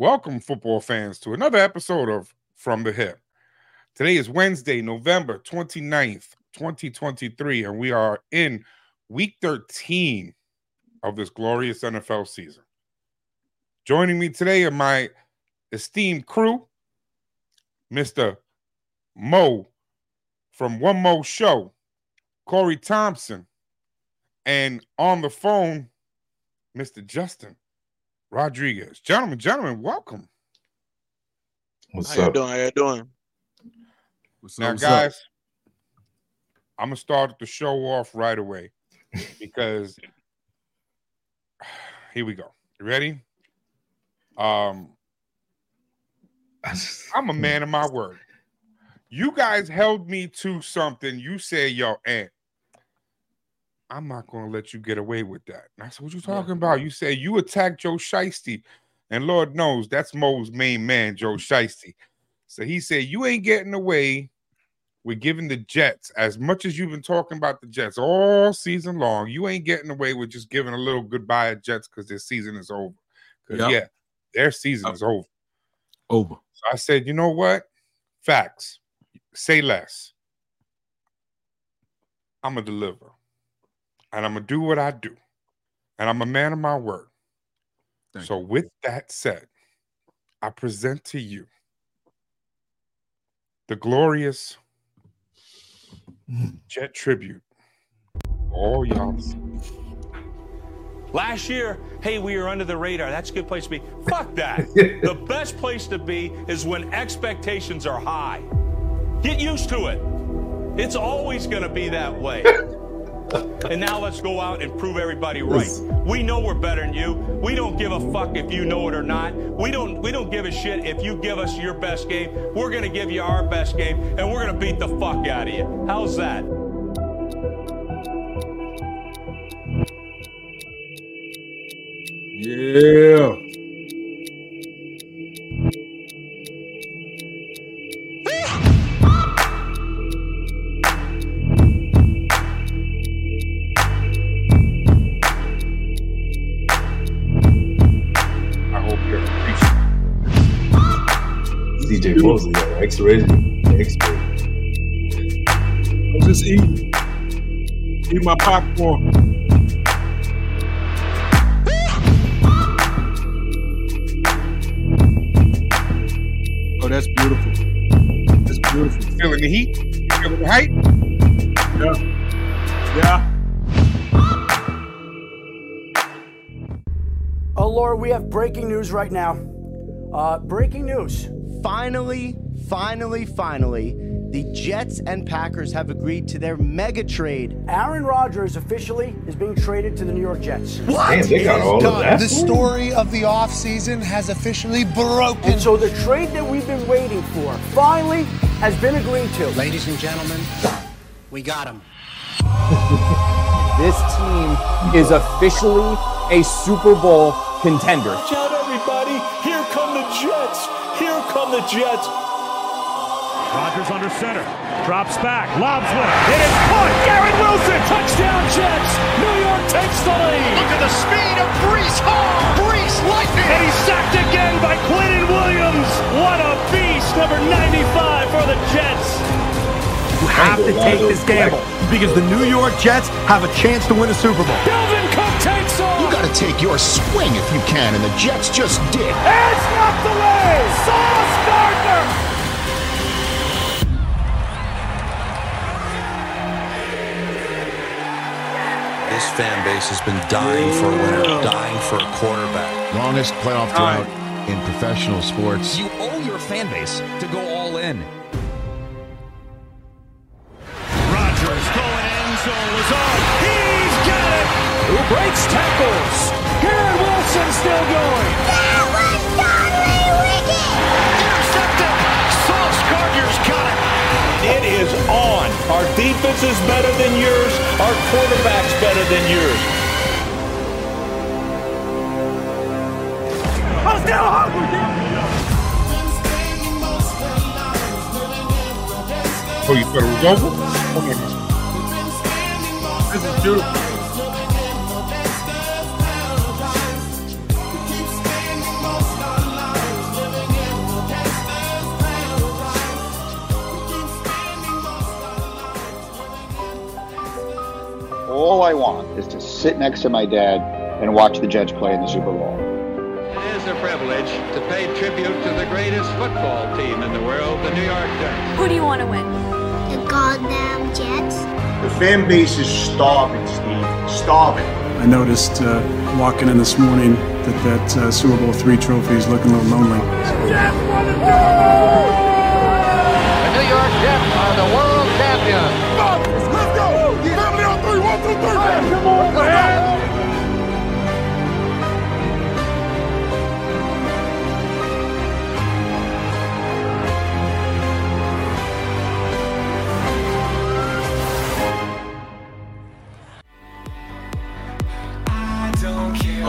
Welcome, football fans, to another episode of From the Hip. Today is Wednesday, November 29th, 2023, and we are in week 13 of this glorious NFL season. Joining me today are my esteemed crew, Mr. Mo from One Mo Show, Corey Thompson, and on the phone, Mr. Justin Rodriguez. Gentlemen, gentlemen, welcome. What's How up? you doing? How you doing? What's Now, what's up? guys, I'm gonna start the show off right away because here we go. You ready? Um, I'm a man of my word. You guys held me to something. You said, yo, Aunt, I'm not gonna let you get away with that. And I said, What you talking about? You said you attacked Joe Shiesty, and Lord knows that's Mo's main man, Joe Shiesty. So he said, You ain't getting away with giving the Jets as much as you've been talking about the Jets all season long. You ain't getting away with just giving a little goodbye at Jets because their season is over. Yep. yeah, their season is over. Over. So I said, you know what? Facts. Say less. I'm going to deliver. And I'm going to do what I do. And I'm a man of my word. Thank so, with that said, I present to you the glorious Jet Tribute. All y'all. Last year, hey, we were under the radar. That's a good place to be. Fuck that. the best place to be is when expectations are high. Get used to it. It's always going to be that way. and now let's go out and prove everybody right. We know we're better than you. We don't give a fuck if you know it or not. We don't we don't give a shit if you give us your best game. We're going to give you our best game and we're going to beat the fuck out of you. How's that? Yeah. Mosley, yo, X-rated, expert. I'm just eating. Eat my popcorn. Oh, that's beautiful. That's beautiful. Feeling the heat? Feeling the hype? Yeah. Oh, Laura, we have breaking news right now. Uh, breaking news. Finally, finally, finally, the Jets and Packers have agreed to their mega trade. Aaron Rodgers officially is being traded to the New York Jets. Damn, they got all of that. The story of the offseason has officially broken. And so the trade that we've been waiting for finally has been agreed to. Ladies and gentlemen, we got him. This team is officially a Super Bowl contender. Watch out, everybody. Here come the Jets. Here come the Jets. Rodgers under center. Drops back. Lobs one. It is caught. Garrett Wilson. Touchdown Jets. New York takes the lead. Look at the speed of Breece Hall. Breece lightning. And he's sacked again by Quinnen Williams. What a beast. Number 95 for the Jets. You have to take this gamble because the New York Jets have a chance to win a Super Bowl. Dalvin Cook takes off. You gotta take your swing if you can, and the Jets just did. It's knocked away. Sauce This fan base has been dying for a winner, dying for a quarterback. Longest playoff drought in professional sports. You owe your fan base to go all in. Rodgers going end zone. Lazard. He's got it. Who breaks tackles? Garrett Wilson still going. Intercepted. Sauce Gardner's got it. It is on. Our defense is better than yours. Our quarterback's better than yours. I'm still hungry. Oh, you thought it was over? This is beautiful. All I want is to sit next to my dad and watch the Jets play in the Super Bowl. It is a privilege to pay tribute to the greatest football team in the world, the New York Jets. Who do you want to win? The goddamn Jets. The fan base is starving, Steve. Starving. I noticed uh, walking in this morning that that uh, Super Bowl three trophy is looking a little lonely. The New York Jets are the world champions.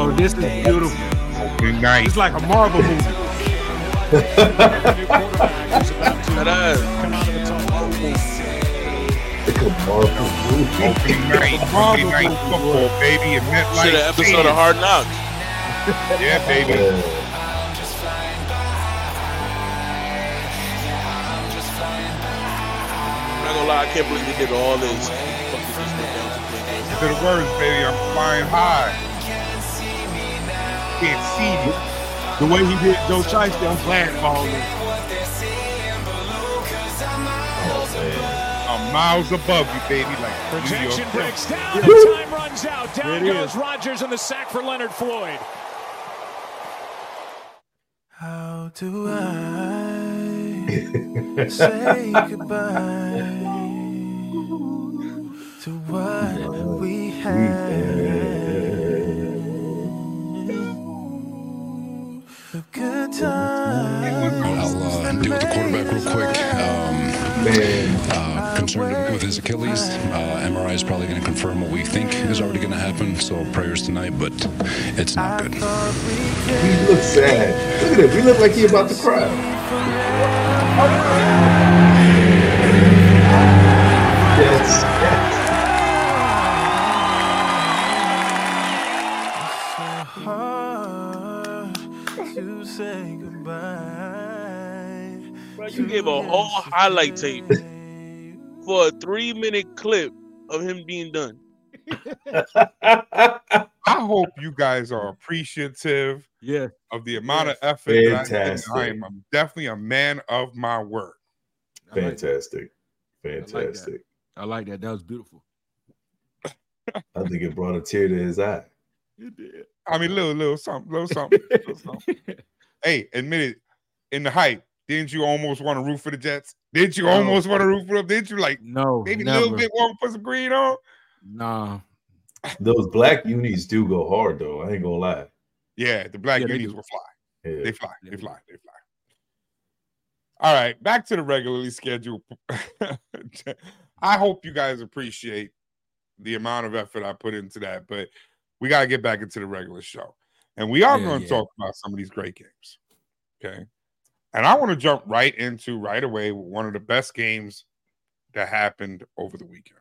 Oh, this is beautiful. Opening night. It's like a Marvel movie. Opening night football, baby. And MetLife Shit, an episode of Hard Knocks. Yeah, baby. I'm not gonna lie, I can't believe they did all this. To the words, baby. I'm flying high. Can't see me. The way he did Joe Shiesty, I'm glad falling. Miles above you, baby. Like Protection breaks down. The time runs out. Down it goes is. Rodgers and the sack for Leonard Floyd. How do I say goodbye to what we had? The good times. I'll uh, deal with the quarterback real quick. Um, uh, concerned with his Achilles. Uh, MRI is probably going to confirm what we think is already going to happen. So prayers tonight, but it's not good. He looks sad. Look at him. He look like he about to cry. You gave a whole highlight tape for a three minute clip of him being done. I hope you guys are appreciative yeah. of the amount of effort that I, did. Fantastic. I am I'm definitely a man of my word. Fantastic. I like that. Fantastic. I like that. That was beautiful. I think it brought a tear to his eye. It did. I mean, little, little something, little something. little something. hey, admit it. In the hype, didn't you almost want to root for the Jets? Didn't you No. almost want to root for them? Didn't you like No, maybe a never. little bit want to put some green on? Nah. Those black unis do go hard though. I ain't gonna lie. Yeah, the black Yeah, unis do. will fly. Yeah. They fly. They fly. They fly. All right, back to the regularly scheduled. I hope you guys appreciate the amount of effort I put into that, but we got to get back into the regular show. And we are Yeah, going to yeah. talk about some of these great games. Okay. And I want to jump right into right away with one of the best games that happened over the weekend.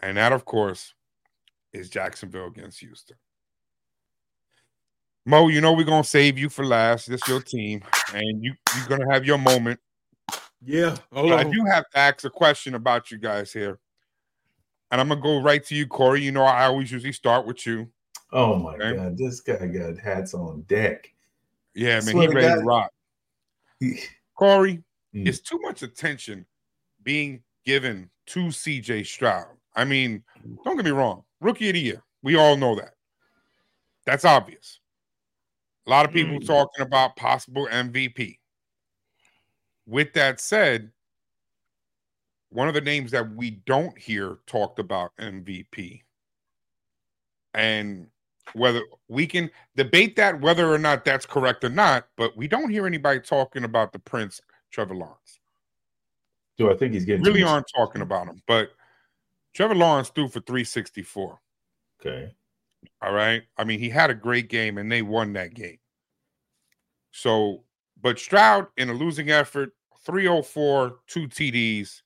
And that, of course, is Jacksonville against Houston. Mo, you know we're gonna save you for last. This your team, and you you're gonna have your moment. Yeah. Hold But I do have to ask a question about you guys here, and I'm gonna go right to you, Corey. You know I always usually start with you. Oh my Okay. god, this guy got hats on deck. Yeah, man, he ready to rock. Corey, Mm. is too much attention being given to CJ Stroud. I mean, don't get me wrong, rookie of the year. We all know that. That's obvious. A lot of people talking about possible MVP. With that said, one of the names that we don't hear talked about MVP, and whether we can debate that whether or not that's correct or not, but we don't hear anybody talking about the Prince Trevor Lawrence. Do I think he's getting Really aren't talking about him, but Trevor Lawrence threw for 364. Okay. All right. I mean, he had a great game and they won that game. So, but Stroud in a losing effort, 304, two TDs,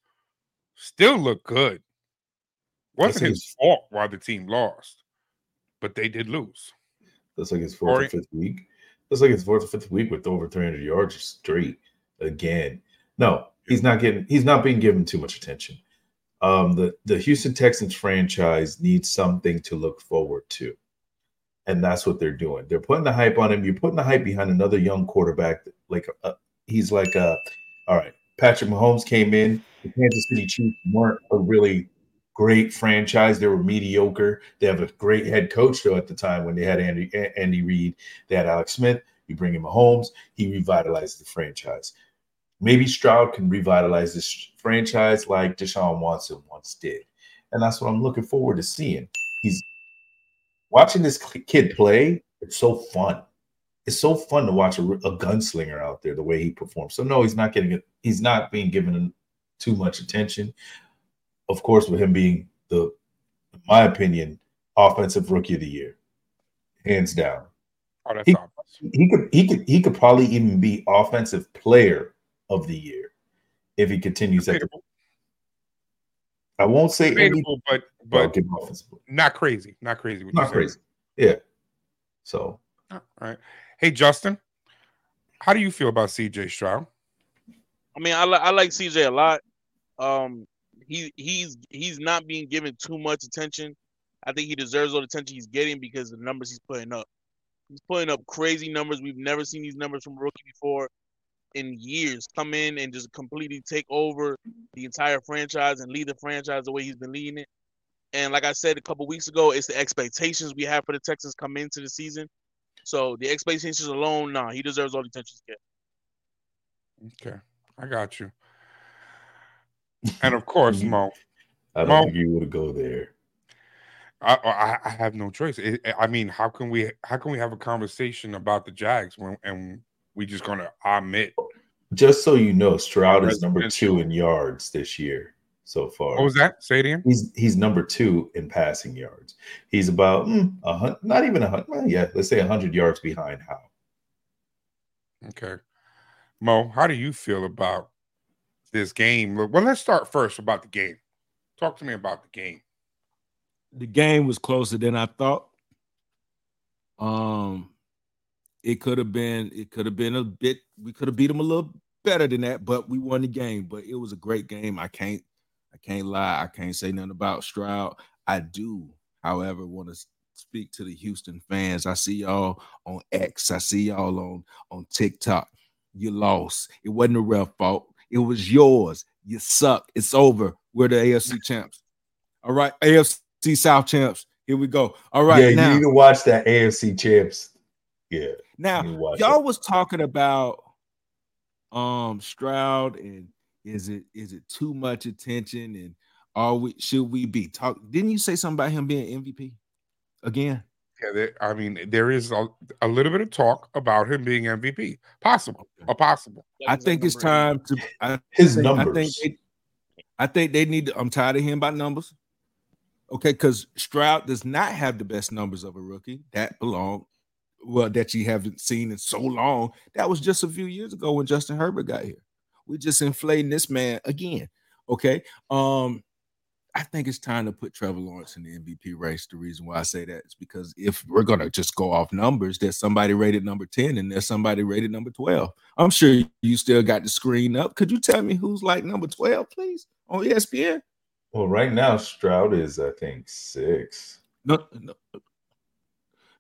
still look good. Wasn't his fault why the team lost, but they did lose. That's like his fourth Corey? or fifth week. That's like his fourth or fifth week with over 300 yards straight again. No, he's not getting. He's not being given too much attention. Um, the the Houston Texans franchise needs something to look forward to, and that's what they're doing. They're putting the hype on him. You're putting the hype behind another young quarterback. Like uh, he's like a all right. Patrick Mahomes came in. The Kansas City Chiefs weren't a really great franchise. They were mediocre. They have a great head coach though at the time when they had Andy Andy Reid. They had Alex Smith. You bring in Mahomes. He revitalized the franchise. Maybe Stroud can revitalize this franchise like Deshaun Watson once did, and that's what I'm looking forward to seeing. He's watching this kid play. It's so fun. It's so fun to watch a, a gunslinger out there the way he performs. So no, he's not getting it. He's not being given too much attention. Of course, with him being the, in my opinion, offensive rookie of the year, hands down. Oh, that's he, awesome. he could he could he could probably even be offensive player of the year if he continues at the, I won't say Debatable, but but give him offensive player. not crazy. Not crazy. Not you're crazy. Yeah. So All right. Hey, Justin, how do you feel about CJ Stroud? I mean, I, li- I like CJ a lot. Um, he he's he's not being given too much attention. I think he deserves all the attention he's getting because of the numbers he's putting up. He's putting up crazy numbers. We've never seen these numbers from rookie before in years. Come in and just completely take over the entire franchise and lead the franchise the way he's been leading it. And like I said a couple weeks ago, it's the expectations we have for the Texans come into the season. So the expectations alone, nah, he deserves all the attention he's getting. Okay, I got you. And of course, Mo, I don't Mo, think you would go there. I, I I have no choice. It, I mean, how can we how can we have a conversation about the Jags when and we just gonna omit? Just so you know, Stroud is number two in yards this year so far. What was that? Say it again. He's he's number two in passing yards. He's about mm, a hun- not even a hundred. Well, yeah, let's say a hundred yards behind How. Okay, Mo, how do you feel about this game? Well, let's start first about the game. Talk to me about the game. the game was closer than I thought. Um, it could have been, it could have been a bit. We could have beat them a little better than that, but we won the game. But it was a great game. I can't, I can't lie. I can't say nothing about Stroud. I do, however, want to speak to the Houston fans. I see y'all on X. I see y'all on on TikTok. You lost. It wasn't a ref fault. It was yours. You suck. It's over. We're the AFC champs. All right, AFC South champs. Here we go. All right, yeah, now you need to watch that AFC champs. Yeah. now you need to watch y'all that. was talking about um Stroud and is it is it too much attention and are we should we be talk? Didn't you say something about him being MVP again? Yeah, I mean, there is a, a little bit of talk about him being MVP. Possible, a possible. I think it's time to I His think, I think numbers. they, I think they need to, I'm tired of hearing about numbers. Okay, because Stroud does not have the best numbers of a rookie. That belong well, that you haven't seen in so long. That was just a few years ago when Justin Herbert got here. We're just inflating this man again. Okay. Um, I think it's time to put Trevor Lawrence in the MVP race. The reason why I say that is because if we're gonna just go off numbers, there's somebody rated number 10 and there's somebody rated number 12. I'm sure you still got the screen up. Could you tell me who's like number 12, please, on ESPN? Well, right now Stroud is, I think, six. No, no,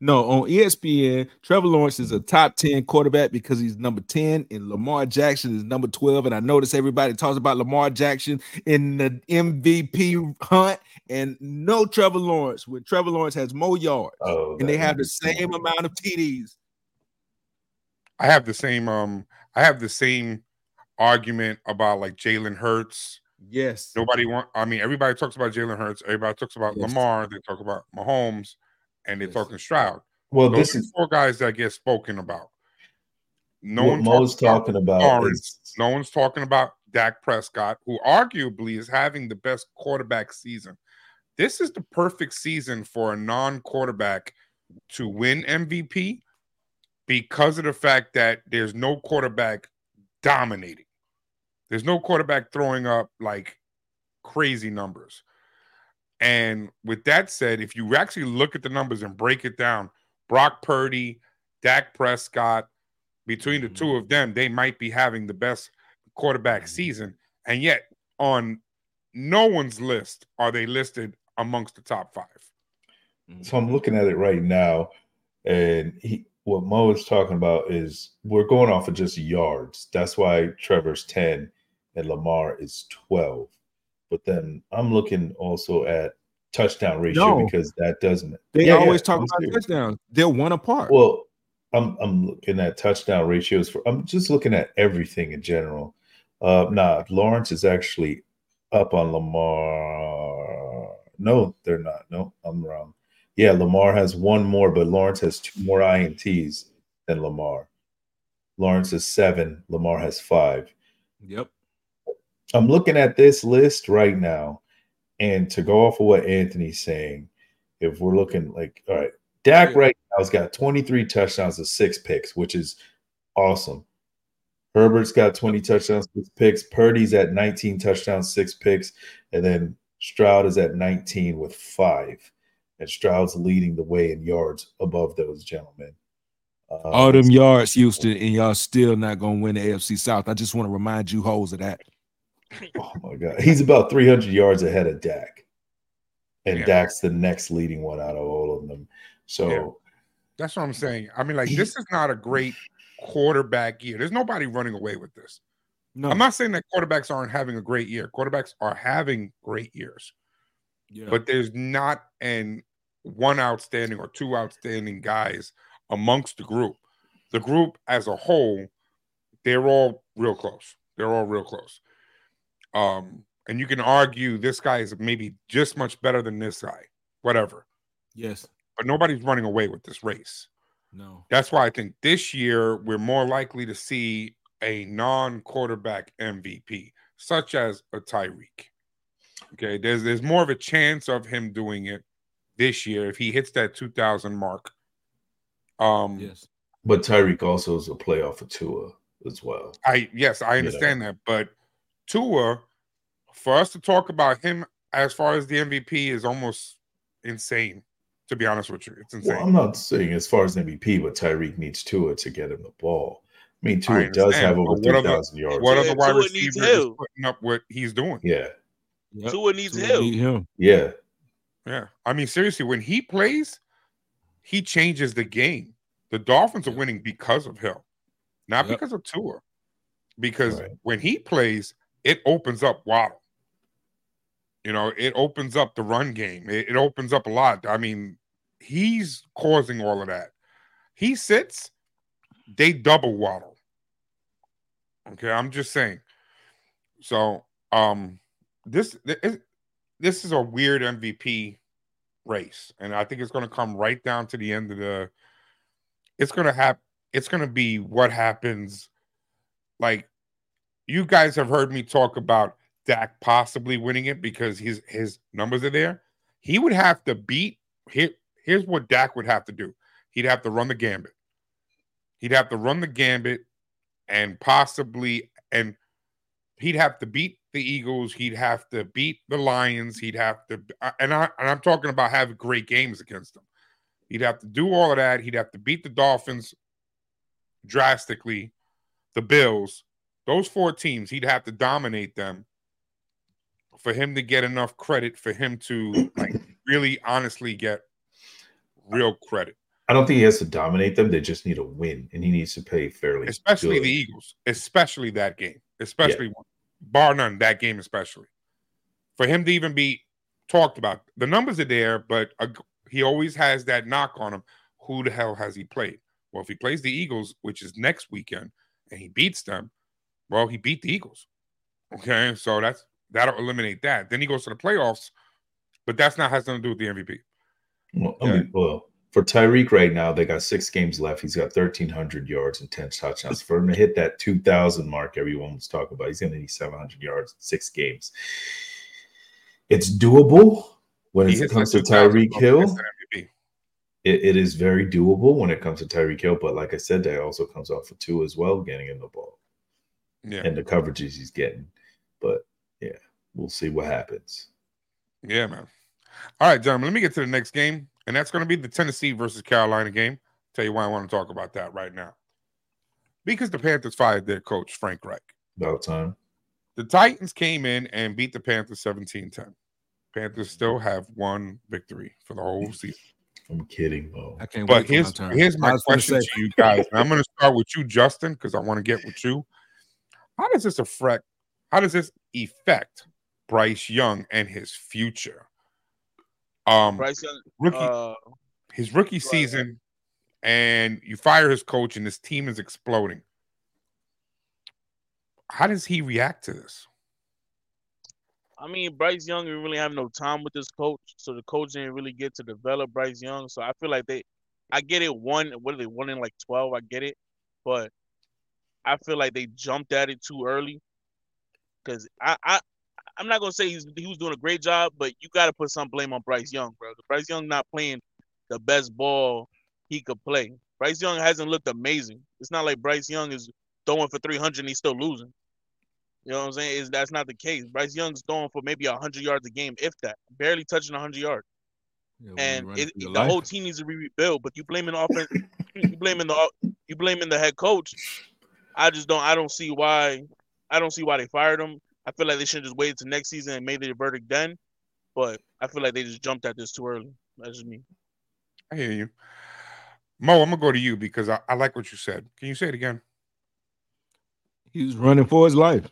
no, on ESPN, Trevor Lawrence is a top 10 quarterback because he's number 10, and Lamar Jackson is number 12. And I notice everybody talks about Lamar Jackson in the MVP hunt, and no Trevor Lawrence, when Trevor Lawrence has more yards, Oh, and they have the same amount of TDs. I have the same um I have the same argument about like Jalen Hurts. Yes. Nobody want I mean everybody talks about Jalen Hurts, everybody talks about Yes. Lamar, they talk about Mahomes, and they're talking Stroud. Well, Those this are is four guys that get spoken about. No what one Mo's about talking about. Lawrence. Is, No one's talking about Dak Prescott, who arguably is having the best quarterback season. This is the perfect season for a non-quarterback to win MVP because of the fact that there's no quarterback dominating. There's no quarterback throwing up like crazy numbers. And with that said, if you actually look at the numbers and break it down, Brock Purdy, Dak Prescott, between the two mm-hmm. of them, they might be having the best quarterback mm-hmm. season. And yet, on no one's list are they listed amongst the top five. Mm-hmm. So I'm looking at it right now, and he what Mo is talking about is we're going off of just yards. That's why Trevor's 10 and Lamar is 12. But then I'm looking also at touchdown ratio No. because that doesn't They Yeah, always yeah, talk I'm about serious. touchdowns. They're one apart. Well, I'm I'm looking at touchdown ratios for I'm just looking at everything in general. Uh nah, Lawrence is actually up on Lamar. No, they're not. No, I'm wrong. Yeah, Lamar has one more, but Lawrence has two more INTs than Lamar. Lawrence is seven, Lamar has five. Yep. I'm looking at this list right now, and to go off of what Anthony's saying, if we're looking like, all right, Dak right now has got 23 touchdowns and six picks, which is awesome. Herbert's got 20 touchdowns, six picks. Purdy's at 19 touchdowns, six picks, and then Stroud is at 19 with five, and Stroud's leading the way in yards above those gentlemen. Um, All them yards, Houston, and y'all still not gonna win the AFC South. I just want to remind you hoes of that. Oh my god, he's about 300 yards ahead of Dak, and Yeah. Dak's the next leading one out of all of them. So Yeah. That's what I'm saying. I mean, like, this is not a great quarterback year. There's nobody running away with this. No. I'm not saying that quarterbacks aren't having a great year. Quarterbacks are having great years, Yeah. but there's not an one outstanding or two outstanding guys amongst the group. The group as a whole, they're all real close. They're all real close. Um, and you can argue this guy is maybe just much better than this guy, whatever. yes. But nobody's running away with this race. No. That's why I think this year we're more likely to see a non-quarterback MVP, such as a Tyreek. Okay, there's there's more of a chance of him doing it this year if he hits that 2000 mark. Um, yes. But Tyreek also is a playoff for Tua as well. I yes, I understand that, but Tua, for us to talk about him as far as the MVP is almost insane. To be honest with you, it's insane. Well, I'm not saying as far as MVP, but Tyreek needs Tua to get him the ball. I mean, I Tua does have over 3,000 yards. What other wide Tua needs receiver is putting up what he's doing? Yeah, Yep. Tua needs Tua help. need him. yeah. Yeah. I mean, seriously, when he plays, he changes the game. The Dolphins are winning because of him, not Yep. because of Tua. Because Right. when he plays, it opens up Waddle. You know, it opens up the run game. It, it opens up a lot. I mean, he's causing all of that. He sits, they double Waddle. Okay, I'm just saying. So, um, this this, this is a weird MVP race, and I think it's going to come right down to the end of the. It's going to have. It's going to be what happens. Like, you guys have heard me talk about Dak possibly winning it because his his numbers are there. He would have to beat. Here, here's what Dak would have to do. He'd have to run the gambit. He'd have to run the gambit, and possibly, and he'd have to beat the Eagles. He'd have to beat the Lions. He'd have to, uh, and I and I'm talking about having great games against them. He'd have to do all of that. He'd have to beat the Dolphins drastically, the Bills. Those four teams, he'd have to dominate them for him to get enough credit for him to like really honestly get real credit. I don't think he has to dominate them. They just need a win, and he needs to pay fairly. especially good. the Eagles, especially that game, especially bar none that game, especially for him to even be talked about. The numbers are there, but uh, he always has that knock on him. Who the hell has he played? Well, if he plays the Eagles, which is next weekend, and he beats them, well, he beat the Eagles. Okay, so that's that'll eliminate that. Then he goes to the playoffs, but that's not has nothing to do with the MVP. Well, I mean, well, for Tyreek right now, they got six games left. He's got 1,300 yards and 10 touchdowns. For him to hit that 2,000 mark, everyone was talking about, he's going to need 700 yards, in six games. It's doable when it comes to Tyreek Hill. that's an MVP. It, it is very doable when it comes to Tyreek Hill. But like I said, that also comes off for Tua as well, getting in the ball Yeah, and the coverages he's getting. But yeah, we'll see what happens. Yeah, man. All right, gentlemen, let me get to the next game, and that's going to be the Tennessee versus Carolina game. Tell you why I want to talk about that right now. Because the Panthers fired their coach, Frank Reich. About time. The Titans came in and beat the Panthers 17 10. Panthers still have one victory for the whole season. I'm kidding, Mo. I can't But wait for here's my turn. here's my question to you guys. And I'm going to start with you, Justin, because I want to get with you. How does this affect? How does this affect Bryce Young and his future? Um, Bryce Young, rookie, uh, his rookie season, and you fire his coach, and this team is exploding. How does he react to this? I mean, Bryce Young didn't really have no time with this coach, so the coach didn't really get to develop Bryce Young. So I feel like they, I get it. One, what are they? One in like twelve. I get it, but I feel like they jumped at it too early. Because I, I, I'm not gonna say he's he was doing a great job, but you got to put some blame on Bryce Young, bro. Bryce Young not playing the best ball he could play. Bryce Young hasn't looked amazing. It's not like Bryce Young is throwing for 300 and he's still losing. You know what I'm saying? Is that's not the case. Bryce Young's throwing for maybe 100 yards a game, if that, barely touching 100 yards. and it, the life. whole team needs to be rebuilt. But you blaming the offense, you blaming the you blaming the head coach. I just don't. I don't see why. I don't see why they fired him. I feel like they should just wait to next season and made their verdict then. But I feel like they just jumped at this too early. That's just me. I hear you. Mo, I'm gonna go to you because I, I like what you said. Can you say it again? He was running for his life.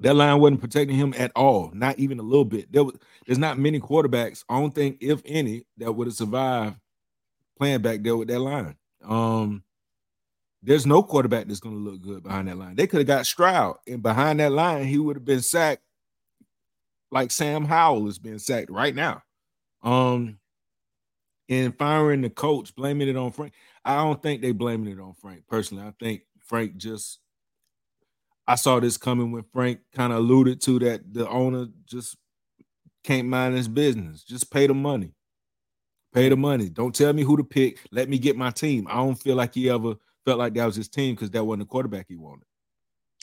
That line wasn't protecting him at all, not even a little bit. There was there's not many quarterbacks, I don't think, if any, that would have survived playing back there with that line. Um, there's no quarterback that's gonna look good behind that line. They could have got Stroud, and behind that line, he would have been sacked like Sam Howell is being sacked right now. Um, and firing the coach, blaming it on Frank. I don't think they blaming it on Frank personally. I think Frank just I saw this coming when Frank kind of alluded to that the owner just can't mind his business. Just pay the money. Pay the money. Don't tell me who to pick. Let me get my team. I don't feel like he ever felt like that was his team because that wasn't the quarterback he wanted.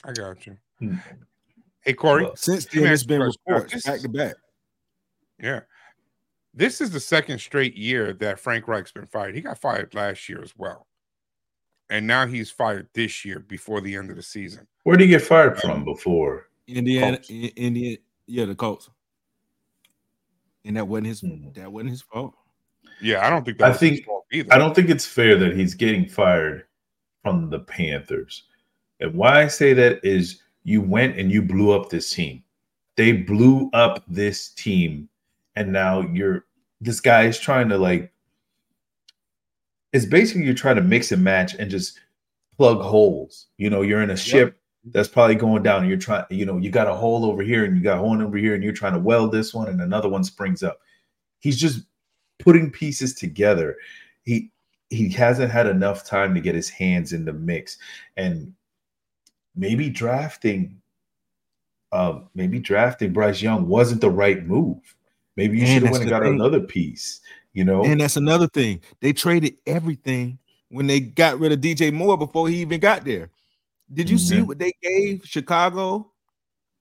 I got you. Hmm. Hey Corey, Since then, it's been you reports This back to back. Yeah. This is the second straight year that Frank Reich's been fired. He got fired last year as well. And now he's fired this year before the end of the season. Where did he get fired from before? Indiana, Colts. I- Indiana, yeah, the Colts. And that wasn't his Hmm. that wasn't his fault. Yeah, I don't think that I his think fault either. I don't think it's fair that he's getting fired from the Panthers. And why I say that is you went and you blew up this team. They blew up this team, and now you're this guy is trying to like it's basically you're trying to mix and match and just plug holes. You know, you're in a ship that's probably going down, and you're trying, you know, you got a hole over here and you got a hole over here, and you're trying to weld this one, and another one springs up. He's just putting pieces together. He he hasn't had enough time to get his hands in the mix, and maybe drafting, um, maybe drafting Bryce Young wasn't the right move. Maybe you should have that's went and got thing. another piece. You know, And that's another thing. They traded everything when they got rid of DJ Moore before he even got there. Did you see Mhm. what they gave Chicago?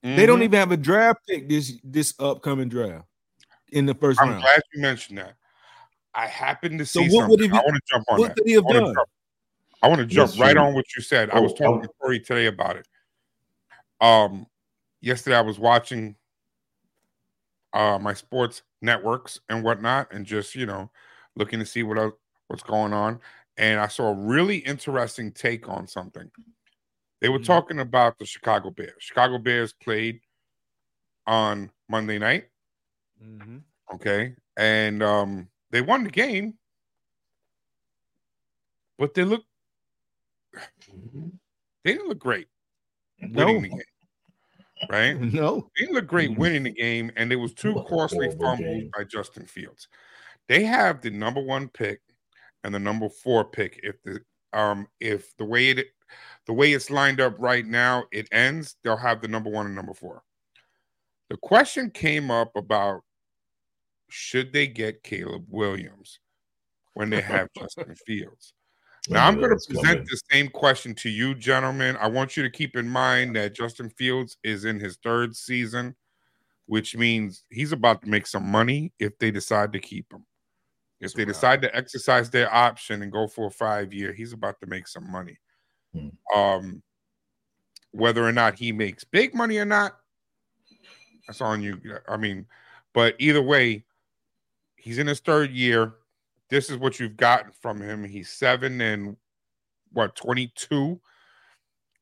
They Mm-hmm. don't even have a draft pick this this upcoming draft in the 1st I'm round. glad you mentioned that. I happened to So see what would something. he I want to jump on what that. could he have I done? jump- I want to jump That's right on what you said. I was Oh, talking oh. to Corey today about it. Um, yesterday I was watching uh my sports networks and whatnot, and just you know looking to see what else, what's going on, and I saw a really interesting take on something. They were Mhm. talking about the Chicago Bears. Chicago Bears played on Monday night. Mhm. Okay. And um they won the game, but they look they didn't look great winning the No. game. Right? No. They didn't look great winning the game, and there was two costly horrible fumbles game. by Justin Fields. They have the number one pick and the number four pick. If the um if the way it the way it's lined up right now, it ends, they'll have the number one and number four. The question came up about should they get Caleb Williams when they have Justin Fields? Now I'm going to present coming. the same question to you, gentlemen. I want you to keep in mind that Justin Fields is in his third season, which means he's about to make some money if they decide to keep him. If they decide to exercise their option and go for a five year, he's about to make some money. Hmm. Um, whether or not he makes big money or not, that's on you. I mean, but either way, he's in his third year. This is what you've gotten from him. He's seven and what 22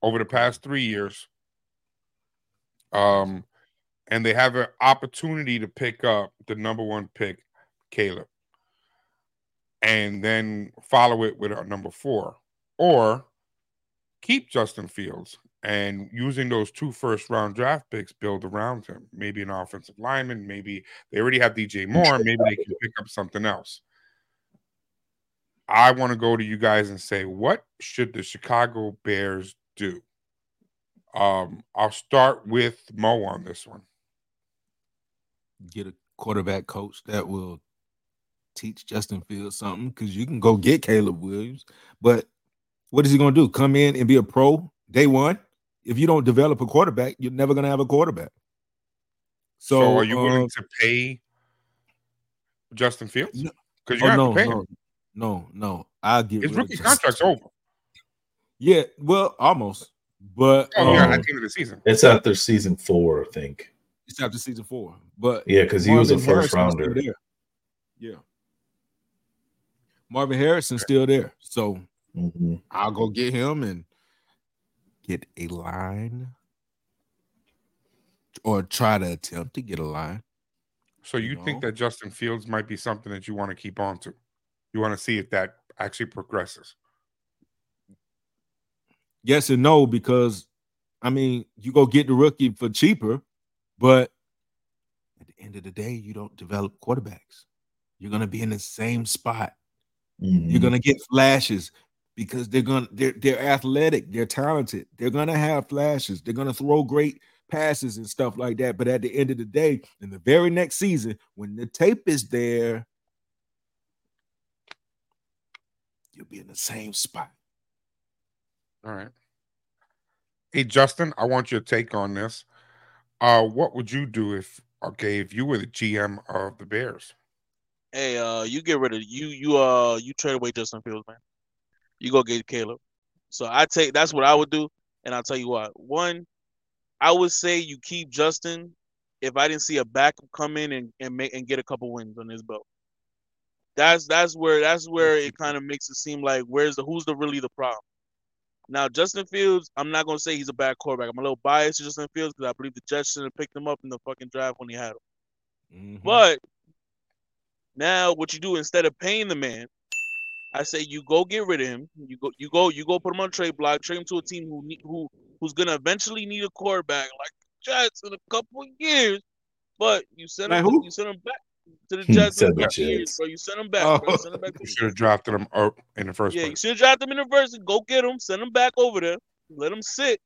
over the past three years. Um, and they have an opportunity to pick up the number one pick, Caleb, and then follow it with a number four, or keep Justin Fields and using those two first round draft picks build around him. Maybe an offensive lineman, maybe they already have DJ Moore, maybe they can pick up something else. I want to go to you guys and say, what should the Chicago Bears do? Um, I'll start with Mo on this one. Get a quarterback coach that will teach Justin Fields something because you can go get Caleb Williams, but what is he going to do? Come in and be a pro day one? If you don't develop a quarterback, you're never going to have a quarterback. So, So, are you willing um, to pay Justin Fields? Because you oh, have no, to pay no, him. no, no. I'll get His rookie contract's over. Yeah, well, almost. But Oh, yeah, um, at the end of the season. It's after season four, I think. it's after season four. But Yeah, 'cause he was a first Harrison's rounder. there. Yeah. Marvin Harrison's still there. So Mhm. I'll go get him and get a line. Or try to attempt to get a line. So you think that Justin Fields might be something that you want to keep on to? You want to see if that actually progresses. Yes and no, because I mean, you go get the rookie for cheaper, but at the end of the day, you don't develop quarterbacks. You're gonna be in the same spot. Mm-hmm. You're gonna get flashes because they're gonna they're they're athletic, they're talented, they're gonna have flashes, they're gonna throw great passes and stuff like that. But at the end of the day, in the very next season, when the tape is there, you'll be in the same spot. All right. Hey Justin, I want your take on this. Uh, what would you do if okay, if you were the GM of the Bears? Hey, uh, you get rid of you you uh you trade away Justin Fields, man. You go get Caleb. So I take that's what I would do, and I'll tell you what. One, I would say you keep Justin if I didn't see a backup come in and and make and get a couple wins on his belt. That's that's where that's where it kind of makes it seem like where's the who's the really the problem. Now Justin Fields, I'm not gonna say he's a bad quarterback. I'm a little biased to Justin Fields because I believe the Jets should have picked him up in the fucking draft when he had him. Mm-hmm. But now what you do instead of paying the man, I say you go get rid of him. You go you go you go put him on trade block, trade him to a team who need, who who's gonna eventually need a quarterback like the Jets in a couple of years. But you send Like him who? you send him back to the He Jets in a the couple years, bro. You send him back, oh. bro. You send him back You should have drafted him up in the first yeah, you should have drafted him in the first. Go get him, send him back over there, let him sit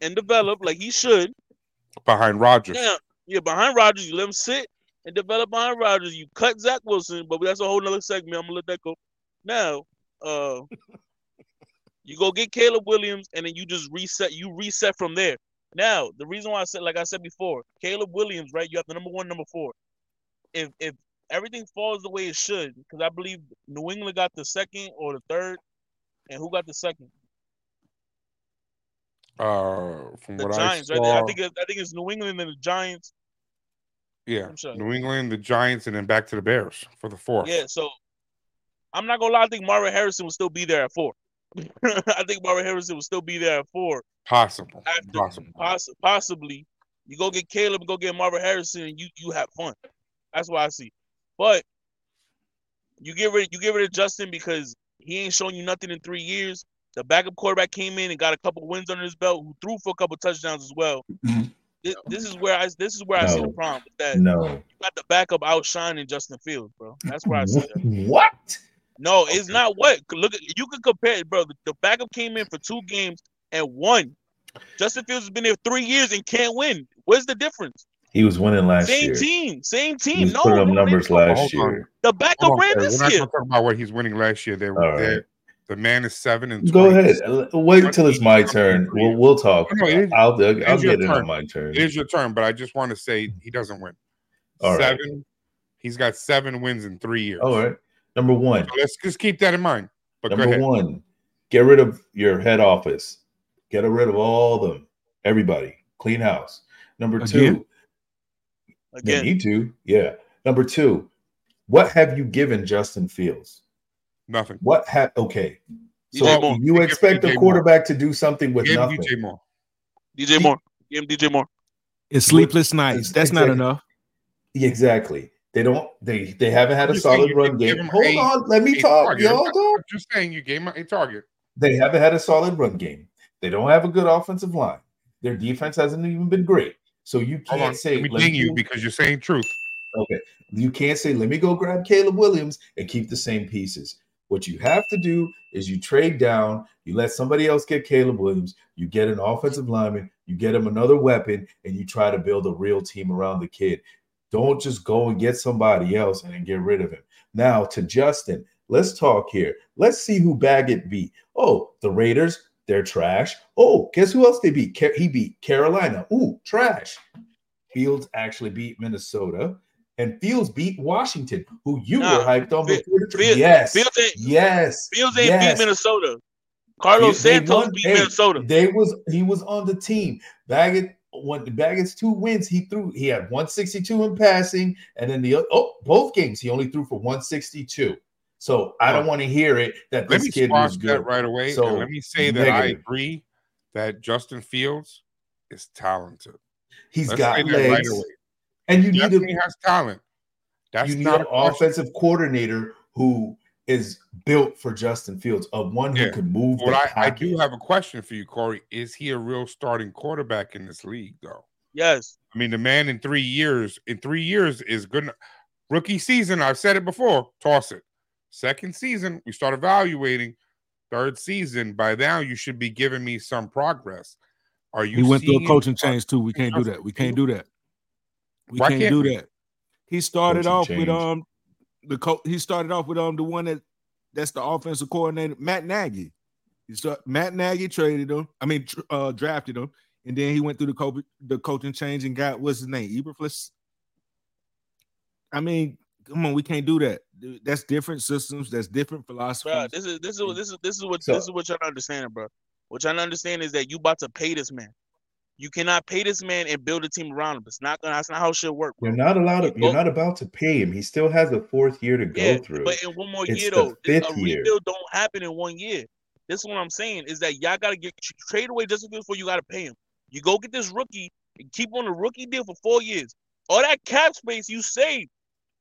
and develop like he should. Behind Rodgers. Yeah, yeah, behind Rodgers, you let him sit and develop behind Rodgers. You cut Zach Wilson, but that's a whole nother segment. I'm gonna let that go. Now, uh, you go get Caleb Williams, and then you just reset. You reset from there. Now, the reason why I said, like I said before, Caleb Williams, right? You have the number one, number four. If if everything falls the way it should, because I believe New England got the second or the third, and who got the second? Uh, from The what Giants, I right? I think it- I think it's New England and the Giants. yeah, I'm. New England, the Giants, and then back to the Bears for the fourth. Yeah, so I'm not gonna lie. I think Marvin Harrison will still be there at four. I think Marvin Harrison will still be there at four. Possible. After- Possible. Poss- possibly, you go get Caleb and go get Marvin Harrison, and you you have fun. That's what I see. But you get rid you get rid of Justin because he ain't shown you nothing in three years. The backup quarterback came in and got a couple wins under his belt, who threw for a couple touchdowns as well. Mm-hmm. this, this is where I this is where I see the problem. is That No. you got the backup outshining Justin Fields, bro. That's where I see that. What? No, it's not what. Look, at you can compare it, bro. The, the backup came in for two games and won. Justin Fields has been there three years and can't win. Where's the difference? He was winning last same year. team, same He team. was No, putting up no, numbers they- last Hold on. year. The backup Hold on, ran Terry. this We're not year. gonna talk about what he's winning last year. They, All they- right. the man is seven and Go ahead. Wait until it's my turn. We'll we'll talk. No, it is- I'll it I'll is your get it turn. on my turn. It is your turn, but I just want to say he doesn't win. All right. seven. He's got seven wins in three years. All right. Number one. Let's just keep that in mind. But Number one. Get rid of your head office. Get rid of all of them. Everybody. Clean house. Number two. Again? They Again. need to. Yeah. Number two. What have you given Justin Fields? Nothing. What have okay. So DJ Moore. you expect DJ a Moore. quarterback to do something with Give nothing. DJ Moore. DJ Moore. Give him DJ Moore. It's sleepless nights. That's not enough. Exactly. They don't they they haven't had a solid run game. Hold a- on, let me talk. target. Y'all I'm just saying you gave him a target. They haven't had a solid run game. They don't have a good offensive line. Their defense hasn't even been great. So you can't on. say Let me let ding me you because you're saying truth. Okay. You can't say, let me go grab Caleb Williams and keep the same pieces. What you have to do is you trade down, you let somebody else get Caleb Williams, you get an offensive lineman, you get him another weapon, and you try to build a real team around the kid. Don't just go and get somebody else and then get rid of him. Now to Justin, let's talk here. Let's see who Bagent beat. Oh, the Raiders, they're trash. Oh, guess who else they beat? He beat Carolina. Ooh, trash. Fields actually beat Minnesota, and Fields beat Washington, who you Nah, were hyped on Fi- before the. Fields- Yes, Fields ain't- yes, Fields ain't yes. beat Minnesota. Cairo Santos won- beat Minnesota. They was he was on the team. Bagent when the Bagent's two wins, he threw he had 162 in passing, and then the oh both games he only threw for 162. So I don't want to hear it that Let this me kid was that good right away. So let me say that I agree that Justin Fields is talented. He's Let's got right legs, away. and you need Definitely a has talent. That's you need not an offensive coordinator who is built for Justin Fields, of one who Yeah. can move. But the I, I do have a question for you, Corey. Is he a real starting quarterback in this league, though? Yes. I mean, the man in three years, in three years, is good. Rookie season, I've said it before. Toss it. Second season, we start evaluating. Third season, by now you should be giving me some progress. Are you? He went through a coaching change too. We can't do that. We can't do that. We Why can't, can't do we? that. He started Coaching off with um the co- he started off with um the one that that's the offensive coordinator Matt Nagy. He start, Matt Nagy traded him. I mean, tr- uh, drafted him, and then he went through the co- the coaching change and got what's his name, Eberflus. I mean, come on, we can't do that. That's different systems. That's different philosophies. Bro, this is this is what this is this is what So- this is what y'all understanding, bro. What y'all understand is that you about to pay this man. You cannot pay this man and build a team around him. It's not gonna. That's not how shit work. Bro. You're not allowed to. You You're not about to pay him. He still has a fourth year to go Yeah, through. but in one more It's year though, fifth a year. rebuild don't happen in one year. This is what I'm saying is that y'all gotta get trade away Fields before you gotta pay him. You go get this rookie and keep on a rookie deal for four years. All that cap space you save,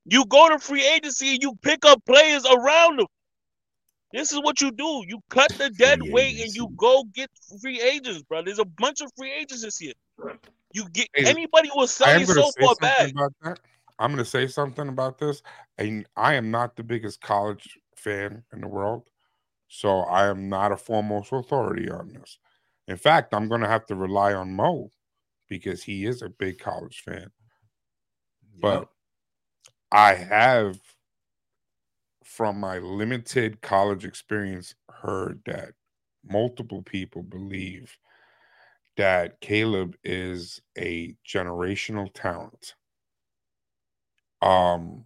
you go to free agency and you pick up players around them. This is what you do. You cut the dead Free weight and you go get free agents, bro. There's a bunch of free agents this year. You get Hey, anybody will I sell am you going to so say far something back. about that. I'm going to say something about this. And I am not the biggest college fan in the world. So I am not a foremost authority on this. In fact, I'm going to have to rely on Mo because he is a big college fan. But I have, from my limited college experience, heard that multiple people believe that Caleb is a generational talent. Um,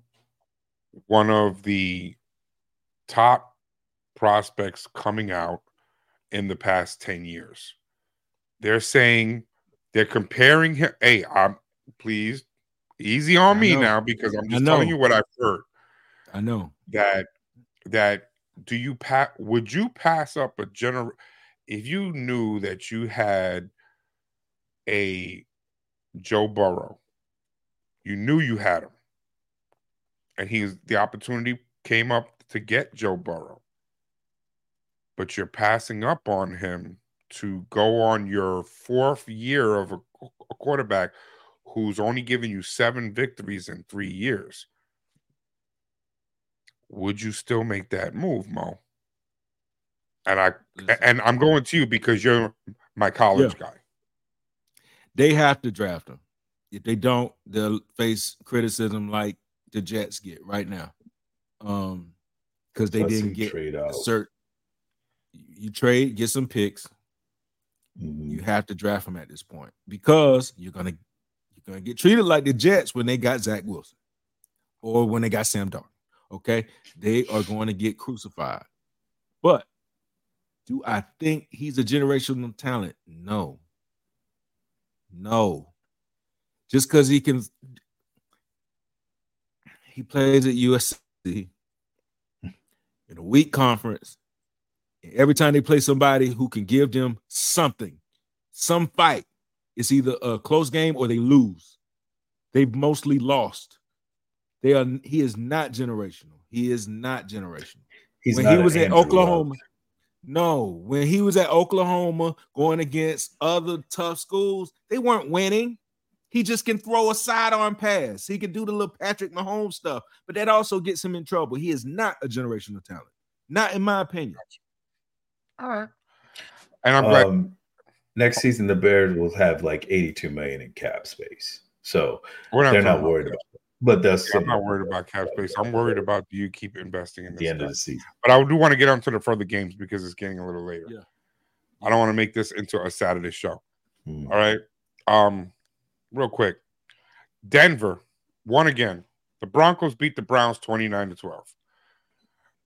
one of the top prospects coming out in the past 10 years. They're saying they're comparing him. Hey, I'm please easy on I me know. now because I'm just telling you what I've heard I know. That that do you pass would you pass up a general if you knew that you had a Joe Burrow, you knew you had him, and he's the opportunity came up to get Joe Burrow, but you're passing up on him to go on your fourth year of a, a quarterback who's only given you seven victories in three years would you still make that move, Mo? And I and I'm going to you because you're my college guy. They have to draft him. If they don't, they'll face criticism like the Jets get right now. Um, because they Plus didn't get trade out. cert. You trade, get some picks. Mm-hmm. You have to draft them at this point because you're gonna you're gonna get treated like the Jets when they got Zach Wilson or when they got Sam Darnold. Okay, they are going to get crucified. But Do I think he's a generational talent? No. No. Just because he can, he plays at USC in a weak conference. Every time they play somebody who can give them something, some fight, it's either a close game or they lose. They've mostly lost. They are. He is not generational. He is not generational. He's when not he an was at Andrew Oklahoma, Luck. no. When he was at Oklahoma, going against other tough schools, they weren't winning. He just can throw a sidearm pass. He can do the little Patrick Mahomes stuff, but that also gets him in trouble. He is not a generational talent, not in my opinion. All right. And I'm glad. Um, next season, the Bears will have like 82 million in cap space, so We're not they're not worried about. It. But that's I'm not worried about cap space. I'm worried about do you keep investing in the end guy. of the season. But I do want to get onto the further games because it's getting a little later. Yeah. I don't want to make this into a Saturday show. Hmm. All right. Um, real quick. Denver won again. The Broncos beat the Browns 29 to 12.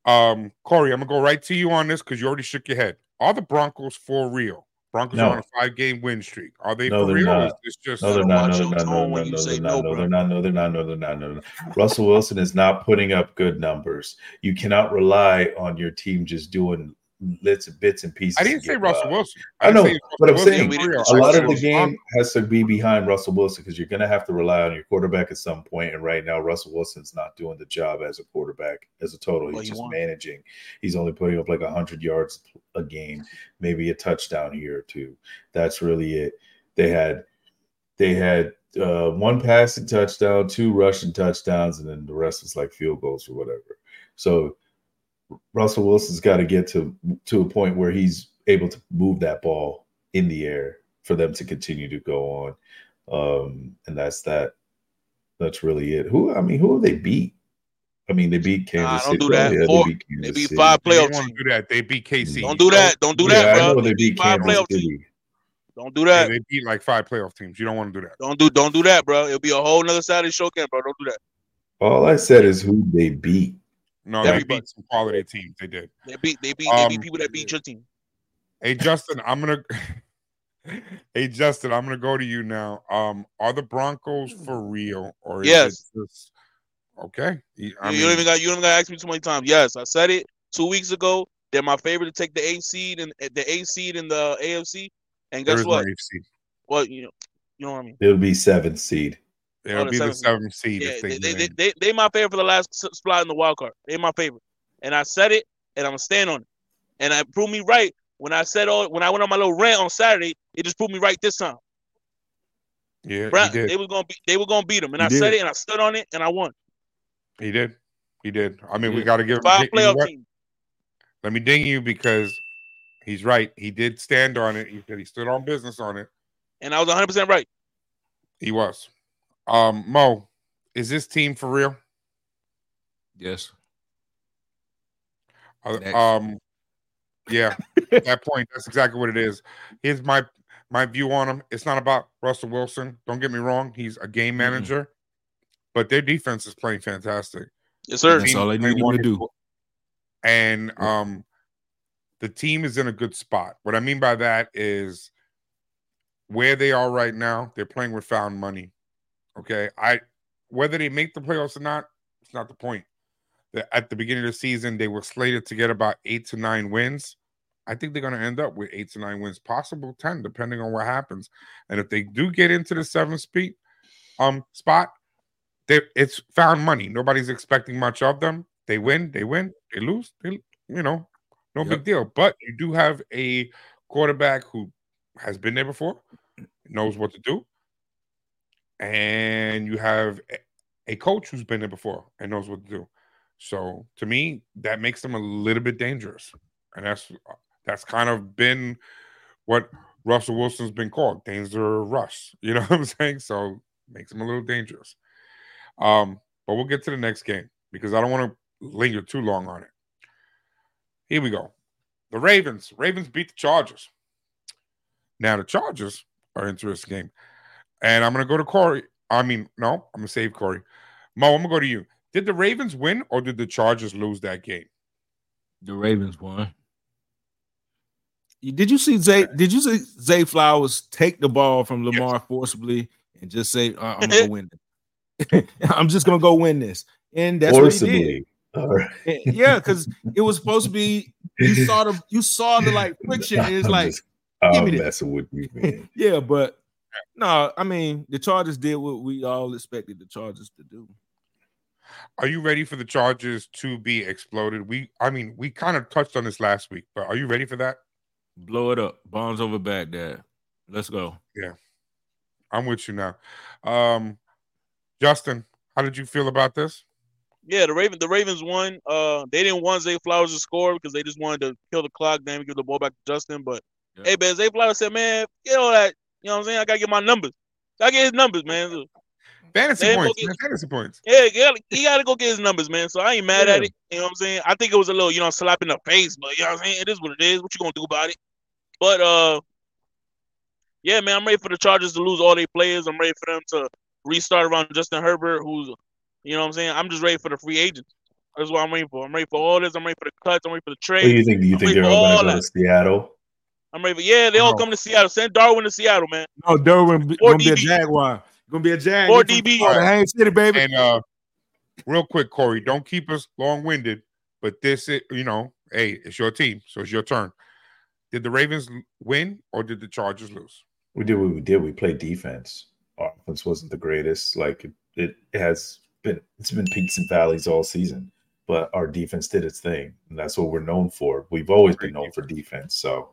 Um, Corey, I'm gonna go right to you on this because you already shook your head. Are the Broncos for real? Broncos No. are on a five game win streak. Are they No, for they're real? not. is this just No, they're not. No, your no, no, no, when no, you no, say they're no, not. No, they're not. No, they're not. No, they're not. No, no. Russell Wilson is not putting up good numbers. You cannot rely on your team just doing bits and bits and pieces. I didn't say get Russell by. Wilson. I didn't know, but I'm Russell saying Wilson for real. lot of the game has to be behind Russell Wilson because you're going to have to rely on your quarterback at some point. And right now, Russell Wilson's not doing the job as a quarterback as a total. He's Well, just won. managing. He's only putting up like hundred yards a game, maybe a touchdown here or two. That's really it. They had they had uh, one passing touchdown, two rushing touchdowns, and then the rest was like field goals or whatever. So Russell Wilson's got to get to to a point where he's able to move that ball in the air for them to continue to go on. Um, and that's that. That's really it. Who I mean, who have they beat? I mean, they beat Kansas Nah, City. don't do that. Yeah, Four- beat they beat five They playoff didn't want teams. do that. They beat KC. Don't do that. Don't do Yeah, that, I bro. know they They beat five Kansas playoff teams. City. Don't do Yeah, that. they beat like five playoff teams. You don't want to do that. Don't do don't do that, bro. It'll be a whole nother Saturday show camp, bro. Don't do that. All I said is who they beat. No, they Everybody. beat some quality teams. They did. They beat they beat they Um, beat people that beat your team. Hey Justin, I'm gonna. hey Justin, I'm gonna go to you now. Um, are the Broncos for real or is Yes. it just okay? You- I mean, you don't even got you don't even got to ask me too many times. Yes, I said it two weeks ago. They're my favorite to take the A seed and the A seed in the AFC. And there guess is no what? AFC. Well, you know, you know what I mean. It'll be seventh seed. It'll Oh, be the seventh seed. Yeah, if they they, they, they, they, my favorite for the last spot in the wild card. They my favorite, and I said it, and I'm gonna stand on it. And I proved me right when I said all when I went on my little rant on Saturday. It just proved me right this time. Yeah, Brown, did. they were gonna be they were gonna beat them, and He I said it, and I stood on it, and I won. He did. He did. I mean, we got to give him. Five playoff what? teams. Let me ding you because he's right. He did stand on it. He said he stood on business on it. and I was 100 percent right. He was. Um, Mo, is this team for real? Yes. Uh, um, yeah, at that point, that's exactly what it is. Here's my my view on him. It's not about Russell Wilson. Don't get me wrong; he's a game manager, but their defense is playing fantastic. Yes, sir. That's all they need to do. And um, the team is in a good spot. What I mean by that is where they are right now. They're playing with found money. Okay, I whether they make the playoffs or not, it's not the point. The- At the beginning of the season, they were slated to get about eight to nine wins. I think they're going to end up with eight to nine wins, possible ten, depending on what happens. And if they do get into the seventh speed, um, spot, they it's found money. Nobody's expecting much of them. They win, they win. They lose, they you know, no big deal. But you do have a quarterback who has been there before, knows what to do, and you have a- coach who's been there before and knows what to do. So to me, that makes them a little bit dangerous, and that's that's kind of been what Russell Wilson's been called, danger Russ. You know what I'm saying? So makes him a little dangerous. Um, but we'll get to the next game because I don't want to linger too long on it. Here we go. The Ravens. Ravens beat the Chargers. Now the Chargers are interesting game. And I'm gonna go to Corey. I mean, no, I'm gonna save Corey. Mo, I'm gonna go to you. Did the Ravens win or did the Chargers lose that game? The Ravens won. Did you see Zay? Did you see Zay Flowers take the ball from Lamar forcibly and just say, uh, "I'm gonna win it. I'm just gonna go win this," and that's what he did. Forcibly. All right. Yeah, because it was supposed to be. You saw the you saw the like friction. It's like, just- give I'm me this. messing with you, man. yeah, but no, I mean the Chargers did what we all expected the Chargers to do. Are you ready for the Chargers to be exploded? We, I mean, we kind of touched on this last week, but are you ready for that? Blow it up, bombs over Baghdad. Let's go. Yeah, I'm with you now. Um, Justin, how did you feel about this? Yeah, the Raven the Ravens won. Uh, they didn't want Zay Flowers to score because they just wanted to kill the clock, then give the ball back to Justin. But hey, man, Zay Flowers said, "Man, get all that." You know what I'm saying? I gotta get my numbers. I get his numbers, man. Fantasy They points, go man, fantasy points. Yeah, he gotta, he gotta go get his numbers, man. So I ain't mad at it. You know what I'm saying? I think it was a little, you know, slap in the face, but you know what I'm saying? It is what it is. What you gonna do about it? But uh yeah, man, I'm ready for the Chargers to lose all their players. I'm ready for them to restart around Justin Herbert, who's you know what I'm saying? I'm just ready for the free agents. That's what I'm ready for. I'm ready for all this. I'm ready for the cuts. I'm ready for the trade. What do you think? Do you I'm think ready they're all all going to go to Seattle? I'm ready for yeah, they all come to Seattle. Send Derwin to Seattle, man. No, Derwin be- gonna be a Jaguar. Gonna be a Jag. Or He from DB. Florida, Haines City, baby. And uh, real quick, Corey, don't keep us long winded, but this, is, you know, hey, it's your team, so it's your turn. Did the Ravens win or did the Chargers lose? We did what we did. We played defense. Our offense wasn't the greatest. Like it, it has been. It's been peaks and valleys all season. But our defense did its thing, and that's what we're known for. We've always been known for defense. So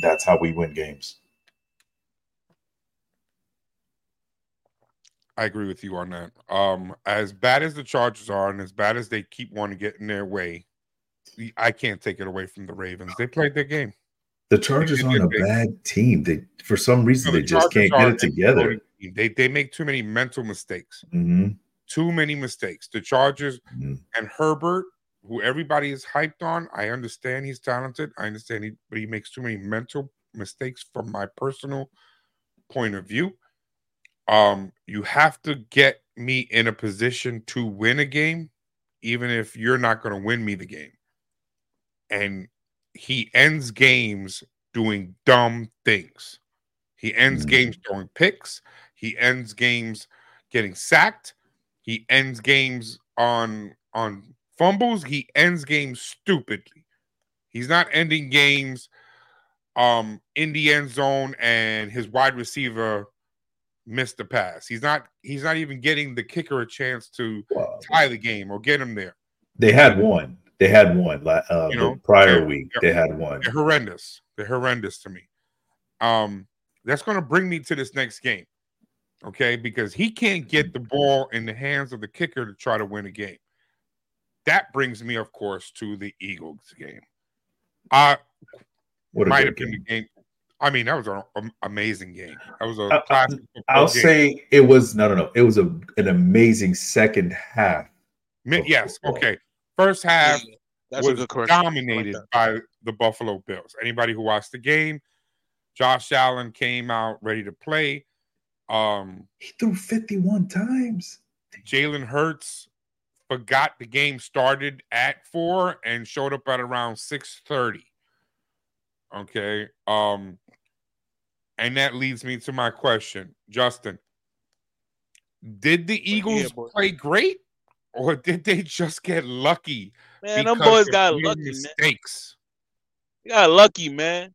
that's how we win games. I agree with you on that. Um, as bad as the Chargers are, and as bad as they keep wanting to get in their way, I can't take it away from the Ravens. They played their game. The Chargers aren't a bad team. They for some reason No, they just Chargers can't get it together. They they make too many mental mistakes. hmm Too many mistakes. The Chargers Mhm. and Herbert, who everybody is hyped on. I understand he's talented. I understand he, but he makes too many mental mistakes from my personal point of view. Um, you have to get me in a position to win a game, even if you're not going to win me the game. And he ends games doing dumb things. He ends games throwing picks. He ends games getting sacked. He ends games on on fumbles. He ends games stupidly. He's not ending games um in the end zone and his wide receiver missed the pass. He's not he's not even getting the kicker a chance to tie the game or get him there. They had one. They had one. Uh, You the prior week, they had one. They're horrendous. They're horrendous to me. Um, that's going to bring me to this next game, okay? Because he can't get the ball in the hands of the kicker to try to win a game. That brings me, of course, to the Eagles game. I What might have been the game. I mean, that was an amazing game. That was a I- I- classic. football I'll game. say it was no, no, no. It was a, an amazing second half. Mi- yes, okay. First half That's was good correction. I like dominated by the Buffalo Bills. Anybody who watched the game, Josh Allen came out ready to play. Um, He threw 51 times. Jalen Hurts forgot the game started at four and showed up at around six thirty. Okay. Um, and that leads me to my question, Justin. Did the Eagles boy. play great, or did they just get lucky? Man, them boys got lucky, man. They got lucky, man.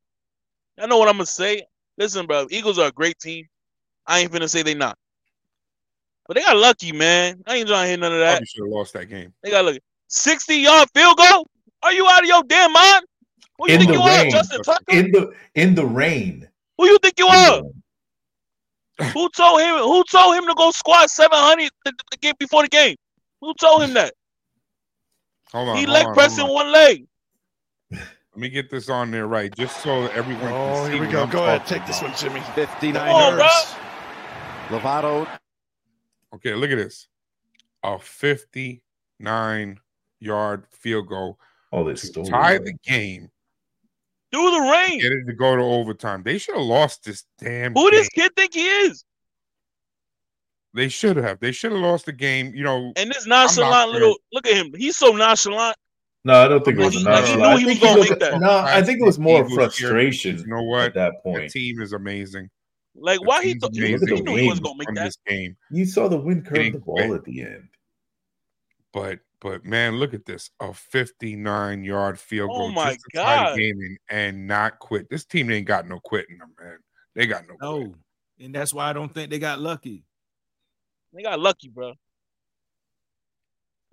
I know what I'm gonna say. Listen, bro, Eagles are a great team. I ain't finna say they not. But they got lucky, man. I ain't trying to hear none of that. Probably should have lost that game. They got lucky. 60 yard field goal? Are you out of your damn mind? Who you In think the you are, rain. Justin Tucker? In the in the rain. Who you think you are? who told him? Who told him to go squat 700 the, the game before the game? Who told him that? Hold on. he hold leg on, pressing on. one leg. Let me get this on there right, just so everyone. Oh, can see here we go. Go ahead. talking Take this one, Jimmy. 59 Come on, bro. Yards. Lovato Okay, look at this. A 59 yard field goal oh, All this to story. tie the game. Do the rain. Get it to go to overtime. They should have lost this damn Who game. this kid think he is? They should have. They should have lost the game. You know, And this nonchalant little look at him. He's so nonchalant. No, I don't think it was he- enough. like he I knew he think was gonna looked- make that. No, I think it was more Eagles here, frustration You know what? at that point, The team is amazing. Like why he team's thought he, he knew he was gonna make that. game. You saw the wind curve the ball quit. at the end. But but man, look at this. A 59 yard field Oh goal my just God. the game and, and not quit. This team ain't got no quitting them, man. They got no quit. And that's why I don't think they got lucky. They got lucky, bro.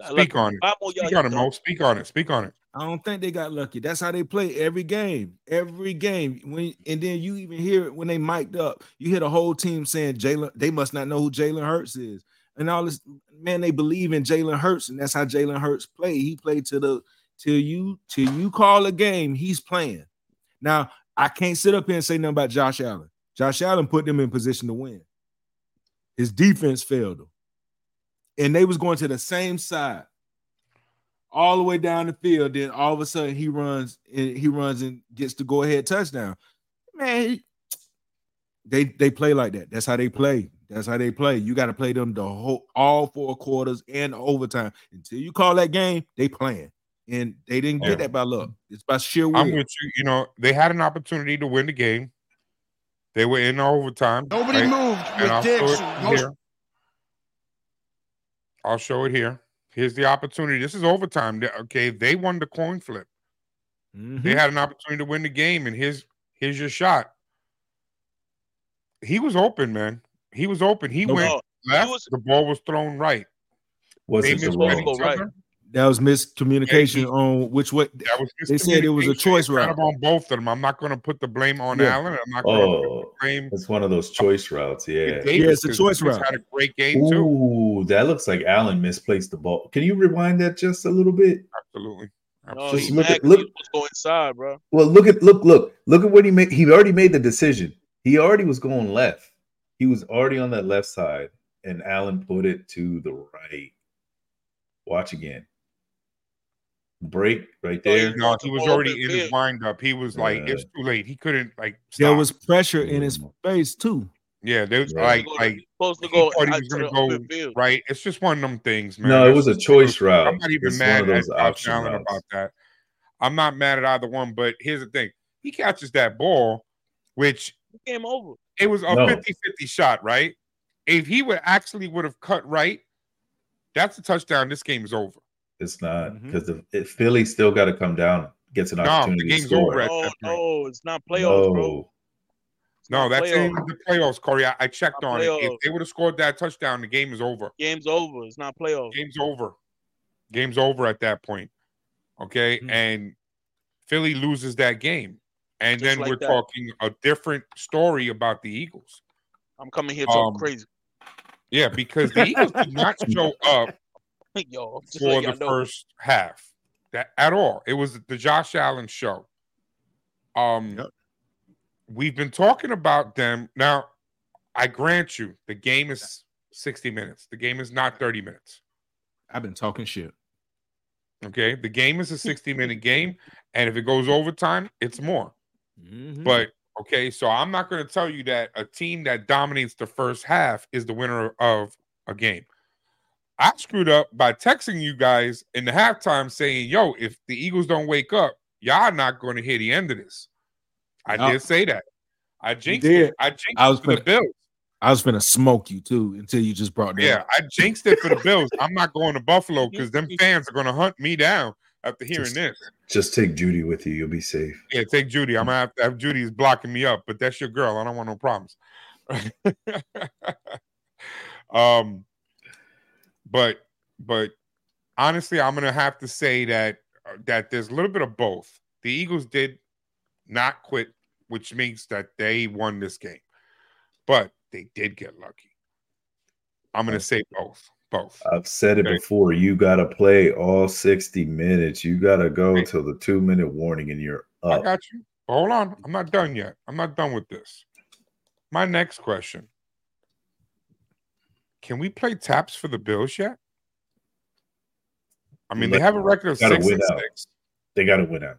Got Speak lucky. on it. Speak on it, though. Mo. Speak on it. Speak on it. I don't think they got lucky. That's how they play every game. Every game. When and then you even hear it when they mic'd up. You hear the whole team saying Jalen. They must not know who Jalen Hurts is. And all this man, they believe in Jalen Hurts, and that's how Jalen Hurts play. He played to the till you till you call a game. He's playing. Now I can't sit up here and say nothing about Josh Allen. Josh Allen put them in position to win. His defense failed them, and they was going to the same side all the way down the field. Then all of a sudden he runs and he runs and gets the go ahead touchdown. Man, he- they they play like that. That's how they play. That's how they play. You got to play them the whole all four quarters and overtime until you call that game. They playing, and they didn't Yeah. get that by luck. It's by sheer will. I'm with you. You know, they had an opportunity to win the game. They were in overtime. Nobody right? moved And with I'll show it here. I'll show it here. Here's the opportunity. This is overtime. Okay, they won the coin flip. Mhm. They had an opportunity to win the game, and here's here's your shot. He was open, man. He was open. He No, went no, left. was- the ball was thrown right. Was They it the misread wrong? right. Other. that was miscommunication he- on which way. That was They said it was a choice It's kind route. of on both of them. I'm not going to put the blame on Yeah. Allen. I'm not going to put Oh, the blame it's one of those choice routes. Yeah. Davis. Yeah, it's a choice Davis route. Had a great game too. Ooh, that looks like Allen misplaced the ball. Can you rewind that just a little bit? Absolutely. No, Absolutely. Just he look at- 'cause look- he going inside, bro. Well, look at look look look at what he made. He already made the decision. He already was going left. He was already on that left side, and Allen put it to the right. Watch again. Break right there. No, he was already in his field. windup. He was like, Yeah. it's too late. He couldn't like. There was pressure in his face too. yeah. There was Yeah. like Supposed to go- like supposed to he go thought he was gonna go right. It's just one of them things, man. No, it was a it choice route. I'm not even It's mad at those Allen about that. I'm not mad at either one, but here's the thing: he catches that ball, which Game over. it was a No. 50-50 shot, right? If he would actually would have cut right, that's a touchdown. This game is over. It's not because the Philly still got to come down, gets an No, the opportunity to score. over at No, no, it's not playoffs, bro. No, It's No, not that's in the playoffs, Corey. I, I checked Not on it. If they would have scored that touchdown, the game is over. Game's over. It's not playoffs. Game's over. Game's over at that point. Okay. Mhm. And Philly loses that game. And Just then like we're that. talking a different story about the Eagles. I'm coming here talking Um, crazy. Yeah, because the Eagles did not show up Yo, for the know. first half. That at all. It was the Josh Allen show. Um Yep. we've been talking about them. Now, I grant you the game is 60 minutes. The game is not 30 minutes. I've been talking shit. Okay. The game is a 60 minute game. And if it goes overtime, it's more. Mhm. But okay, so I'm not going to tell you that a team that dominates the first half is the winner of a game. I screwed up by texting you guys in the halftime saying, yo, if the Eagles don't wake up, y'all not going to hear the end of this. I Yup. did say that. I jinxed it. I jinxed I was it for the Bills. I was gonna smoke you too until you just brought that Yeah, up. I jinxed it for the Bills. I'm not going to Buffalo because them fans are going to hunt me down after hearing Just- this. just take Judy with you. You'll be safe. Yeah, take Judy. I'm gonna have to have Judy is blocking me up, but that's your girl. I don't want no problems. um, but but honestly, I'm gonna have to say that uh, that there's a little bit of both. The Eagles did not quit, which means that they won this game, but they did get lucky. I'm gonna say both. Both. I've said it Okay. before. You got to play all 60 minutes. You got to go till the two minute warning and you're up. I got you. Hold on. I'm not done yet. I'm not done with this. My next question. Can we play taps for the Bills yet? I mean, they have a record of six and out. six. They got to win out.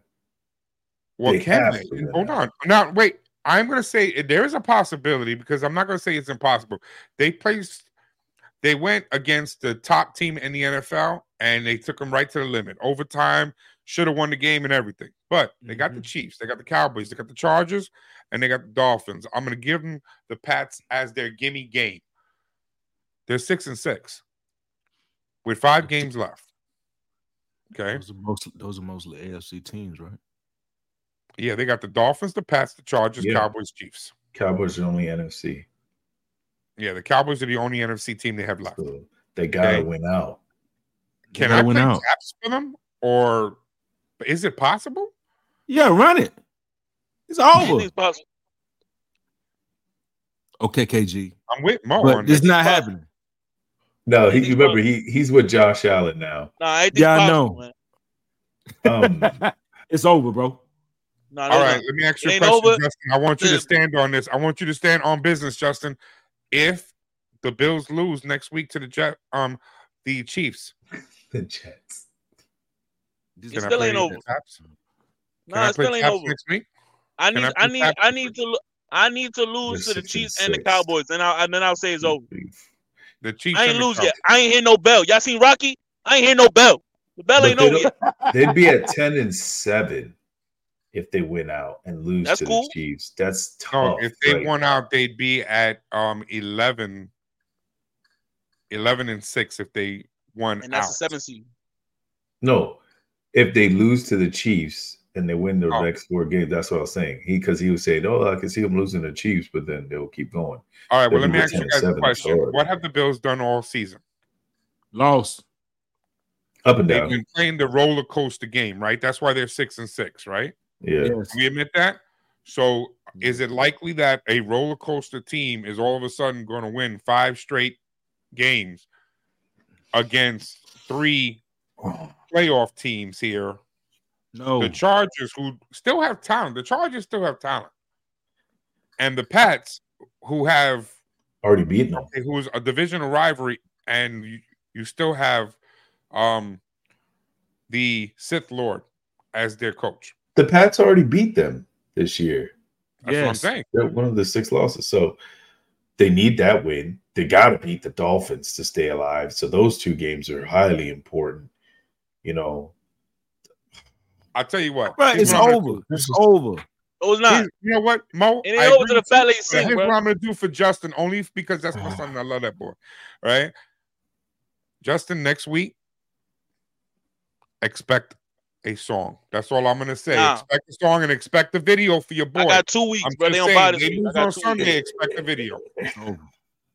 Well, They can they? Hold out. on. Now, wait. I'm going to say there is a possibility because I'm not going to say it's impossible. They placed, they went against the top team in the NFL and they took them right to the limit. Overtime, should have won the game and everything. But they got the mm-hmm. Chiefs, they got the Cowboys, they got the Chargers, and they got the Dolphins. I'm going to give them the Pats as their gimme game. They're six and six with five games left. Okay. Those are most those are mostly AFC teams, right? Yeah, they got the Dolphins, the Pats, the Chargers, Yeah. Cowboys, Chiefs. Cowboys are the only NFC. Yeah, the Cowboys are the only NFC team they have left. They gotta Okay. win out. Can I win out. taps for them, or is it possible? Yeah, run it. It's over. Anything's possible. Okay, KG. I'm with Mo But on it's this. not happening. No, he you remember he he's with Josh Allen now. Nah, anything's Yeah, I know. Um, It's over, bro. Nah, All no, right, no. let me ask you a question, over. Justin. I want you to stand on this. I want you to stand on business, Justin. If the Bills lose next week to the Jet, um, the Chiefs, the Jets. It can I still ain't over. taps? Nah, it still ain't over. next week? I need, I I need, I need to, I need to lose They're to the Chiefs and the. Cowboys, and I, and then I'll say it's over. The Chiefs. I ain't lose yet. I ain't hear no bell. Y'all seen Rocky? I ain't hear no bell. The bell But ain't over yet. They'd be at 10 and 7 if they win out and lose That's to cool. the Chiefs. That's tough. No, if they right won now. out, they'd be at um 11, 11 and six if they won And that's out. the seven seed. No, if they lose to the Chiefs and they win the Oh. next four games, that's what I was saying. He because he was saying, "Oh, I can see them losing the Chiefs," but then they'll keep going. All right, well, They'll let me ask you guys a question. What have the Bills done all season? Lost. Up and down. They've been playing the roller coaster game, right? That's why they're six and six, right? Yeah. Yes. We admit that. So, mm-hmm. is it likely that a roller coaster team is all of a sudden going to win five straight games against three playoff teams here? No. The Chargers, who still have talent, the Chargers still have talent, and the Pats, who have Already beaten them. who's a divisional rivalry, and you, you still have um the Sith Lord as their coach. The Pats already beat them this year. That's what I'm saying. They're one of the six losses. So they need that win. They got to beat the Dolphins to stay alive. So those two games are highly important. You know, I'll tell you what. Right, here's it's what I'm gonna over. It's over. It was not. Here's- you know what, Mo? It ain't over to the with you, fat lady sing, Here's bro. what I'm gonna do for Justin, only because that's my son. and I love that boy. Right, Justin. Next week, expect a song. That's all I'm gonna say. Nah. Expect a song and expect the video for your boy. I got two weeks, I'm but they just don't buy saying, this week. I lose got on Sunday. weeks. Expect the video. It's over.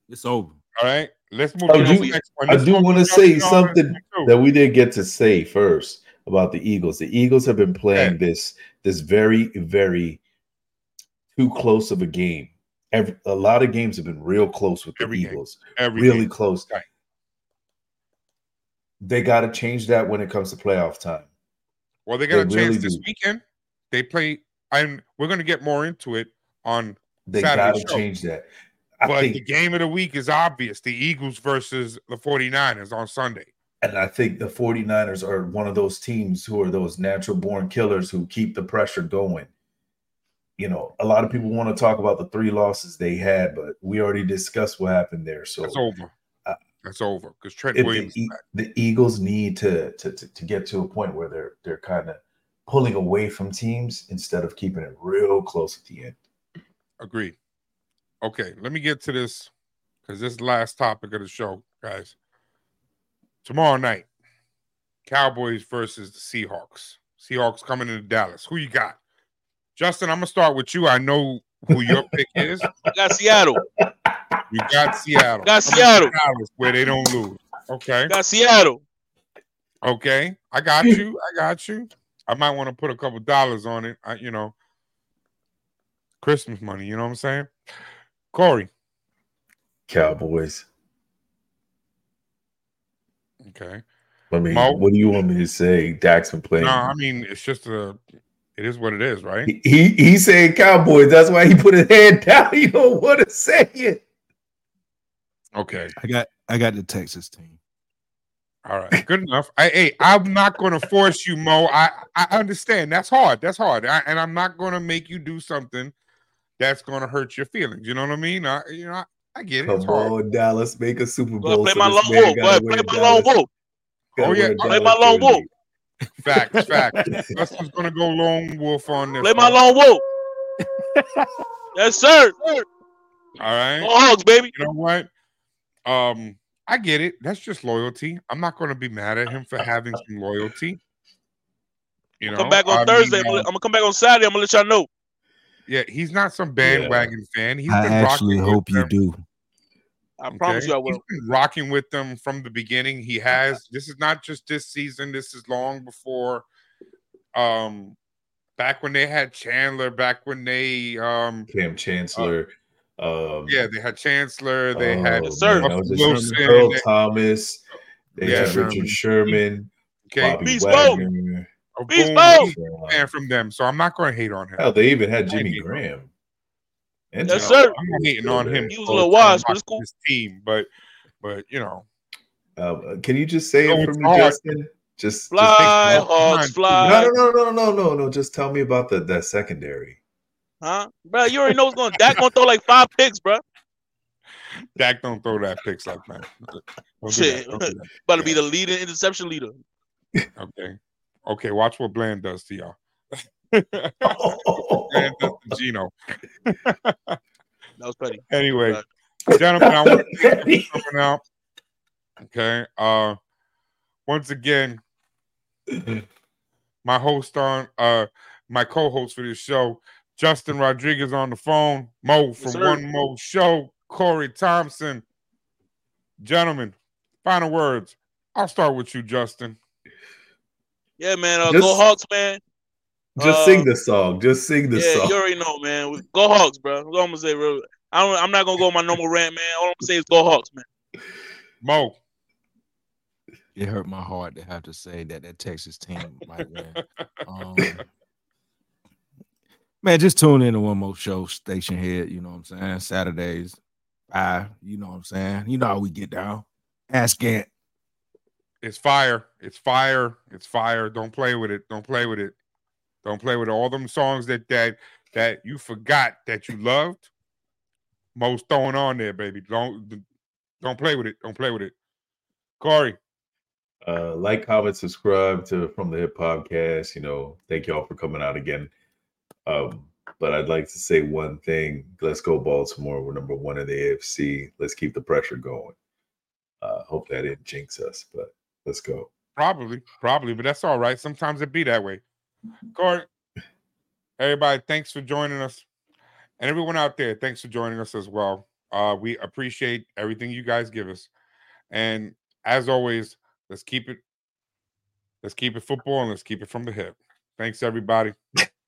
It's over. All right, let's move I to do, the next one. I do want to say something that we didn't get to say first about the Eagles. The Eagles have been playing this this very very too close of a game. Every, a lot of games have been real close with the Every. Eagles. Every really game. close. Right. They got to change that when it comes to playoff time. Well, they got a They chance really this do. weekend. They play, and we're going to get more into it on They got to change that. I but think the game of the week is obvious the Eagles versus the 49ers on Sunday. And I think the 49ers are one of those teams who are those natural born killers who keep the pressure going. You know, a lot of people want to talk about the three losses they had, but we already discussed what happened there. So That's over. Uh, That's over because Trent Williams. the, the Eagles need to, to to to get to a point where they're they're kind of pulling away from teams instead of keeping it real close at the end. Agreed. Okay, let me get to this because this is last topic of the show, guys. Tomorrow night, Cowboys versus the Seahawks. Seahawks coming into Dallas. Who you got? Justin, I'm gonna start with you. I know who your pick is. I got Seattle. You got Seattle. Got I'm Seattle. Dallas where they don't lose. Okay. Got Seattle. Okay. I got you. I got you. I might want to put a couple dollars on it. I, you know, Christmas money. You know what I'm saying? Corey. Cowboys. Okay. I mean, Mo? what do you want me to say? Dak's been playing. No, I mean it's just a. It is what it is, right? He, he he's saying Cowboys. That's why he put his hand down. He don't want to say it. Okay. I got I got the Texas team. All right. Good enough. I, hey, I'm not going to force you, Mo. I I understand. That's hard. That's hard. I, and I'm not going to make you do something that's going to hurt your feelings. You know what I mean? I, you know, I, I get it. Come on, Dallas, make a Super Bowl. play so my this lone wolf. Go ahead, play my Dallas. lone wolf. Oh, yeah. Play my lone jersey. wolf. Facts, facts. Justin's gonna go lone wolf on this. Play my one. lone wolf. yes, sir. All right. Go Hogs, baby. You know what? Um, I get it. That's just loyalty. I'm not going to be mad at him for having some loyalty. You know, Come back on I Thursday. mean, I'm, gonna, I'm gonna come back on Saturday. I'm gonna let y'all know. Yeah, he's not some bandwagon fan. He's I been actually rocking with hope you them. do. I promise you I He's will. been rocking with them from the beginning. He has. This is not just this season. This is long before. Um, back when they had Chandler. Back when they um. Kam Chancellor. um, Yeah, they had Chancellor. They oh, had man, sir. a Wilson. Earl they- Thomas. They Yeah, had Richard Sherman. Okay. Bobby Beast. Wagner. A Beast boom mode. fan from them. So I'm not going to hate on him. Hell, they even had Jimmy. Graham. And Yes, Jimmy sir. I'm not hating on him. He was a for little trying to washed, but it's cool. His team, but but you know, Uh, can you just say No, it for it's me, hard. Justin? Just, Fly, just Hogs, No, fly. no, no, no, no, no, no, no. Just tell me about the that secondary. Huh? Bro, you already know what's going Dak gonna throw like five picks, bro. Dak don't throw that picks like that. Don't do Shit. that. Don't do About to be the leading interception leader. Okay, okay. Watch what Bland does to y'all. Bland does to Geno. That was petty. Anyway, Right. gentlemen, I want to thank you for coming out. Okay. Uh once again, my host on uh my co-host for this show, Justin Rodriguez on the phone, Mo from sir. One Mo Show, Corey Thompson. Gentlemen, final words. I'll start with you, Justin. Yeah, man. Uh, Just- go Hawks, man. Just Uh, sing the song. Just sing the yeah, song. you already know, man. We- Go Hawks, bro. That's all I'm gonna say, bro. I don't, I'm not gonna go on my normal rant, man. All I'm gonna say is go Hawks, man. Mo. It hurt my heart to have to say that that Texas team might win. Um, man, just tune in to one more show, Stationhead. You know what I'm saying? Saturdays, I, you know what I'm saying? You know how we get down. Ask Gant. It's fire. It's fire. It's fire. Don't play with it. Don't play with it. Don't play with it. all them songs that that that you forgot that you loved. Most throwing on there, baby. Don't don't play with it. Don't play with it. Corey, Uh, like, comment, subscribe to From the Hip Podcast. You know, thank y'all for coming out again. Um, but I'd like to say one thing. Let's go, Baltimore. We're number one in the AFC. Let's keep the pressure going. Uh, hope that didn't jinx us, but let's go. probably, probably, but that's all right. Sometimes it be that way. Court, everybody, thanks for joining us. And everyone out there, thanks for joining us as well. Uh, we appreciate everything you guys give us. And as always, let's keep it let's keep it football and let's keep it from the hip. Thanks everybody.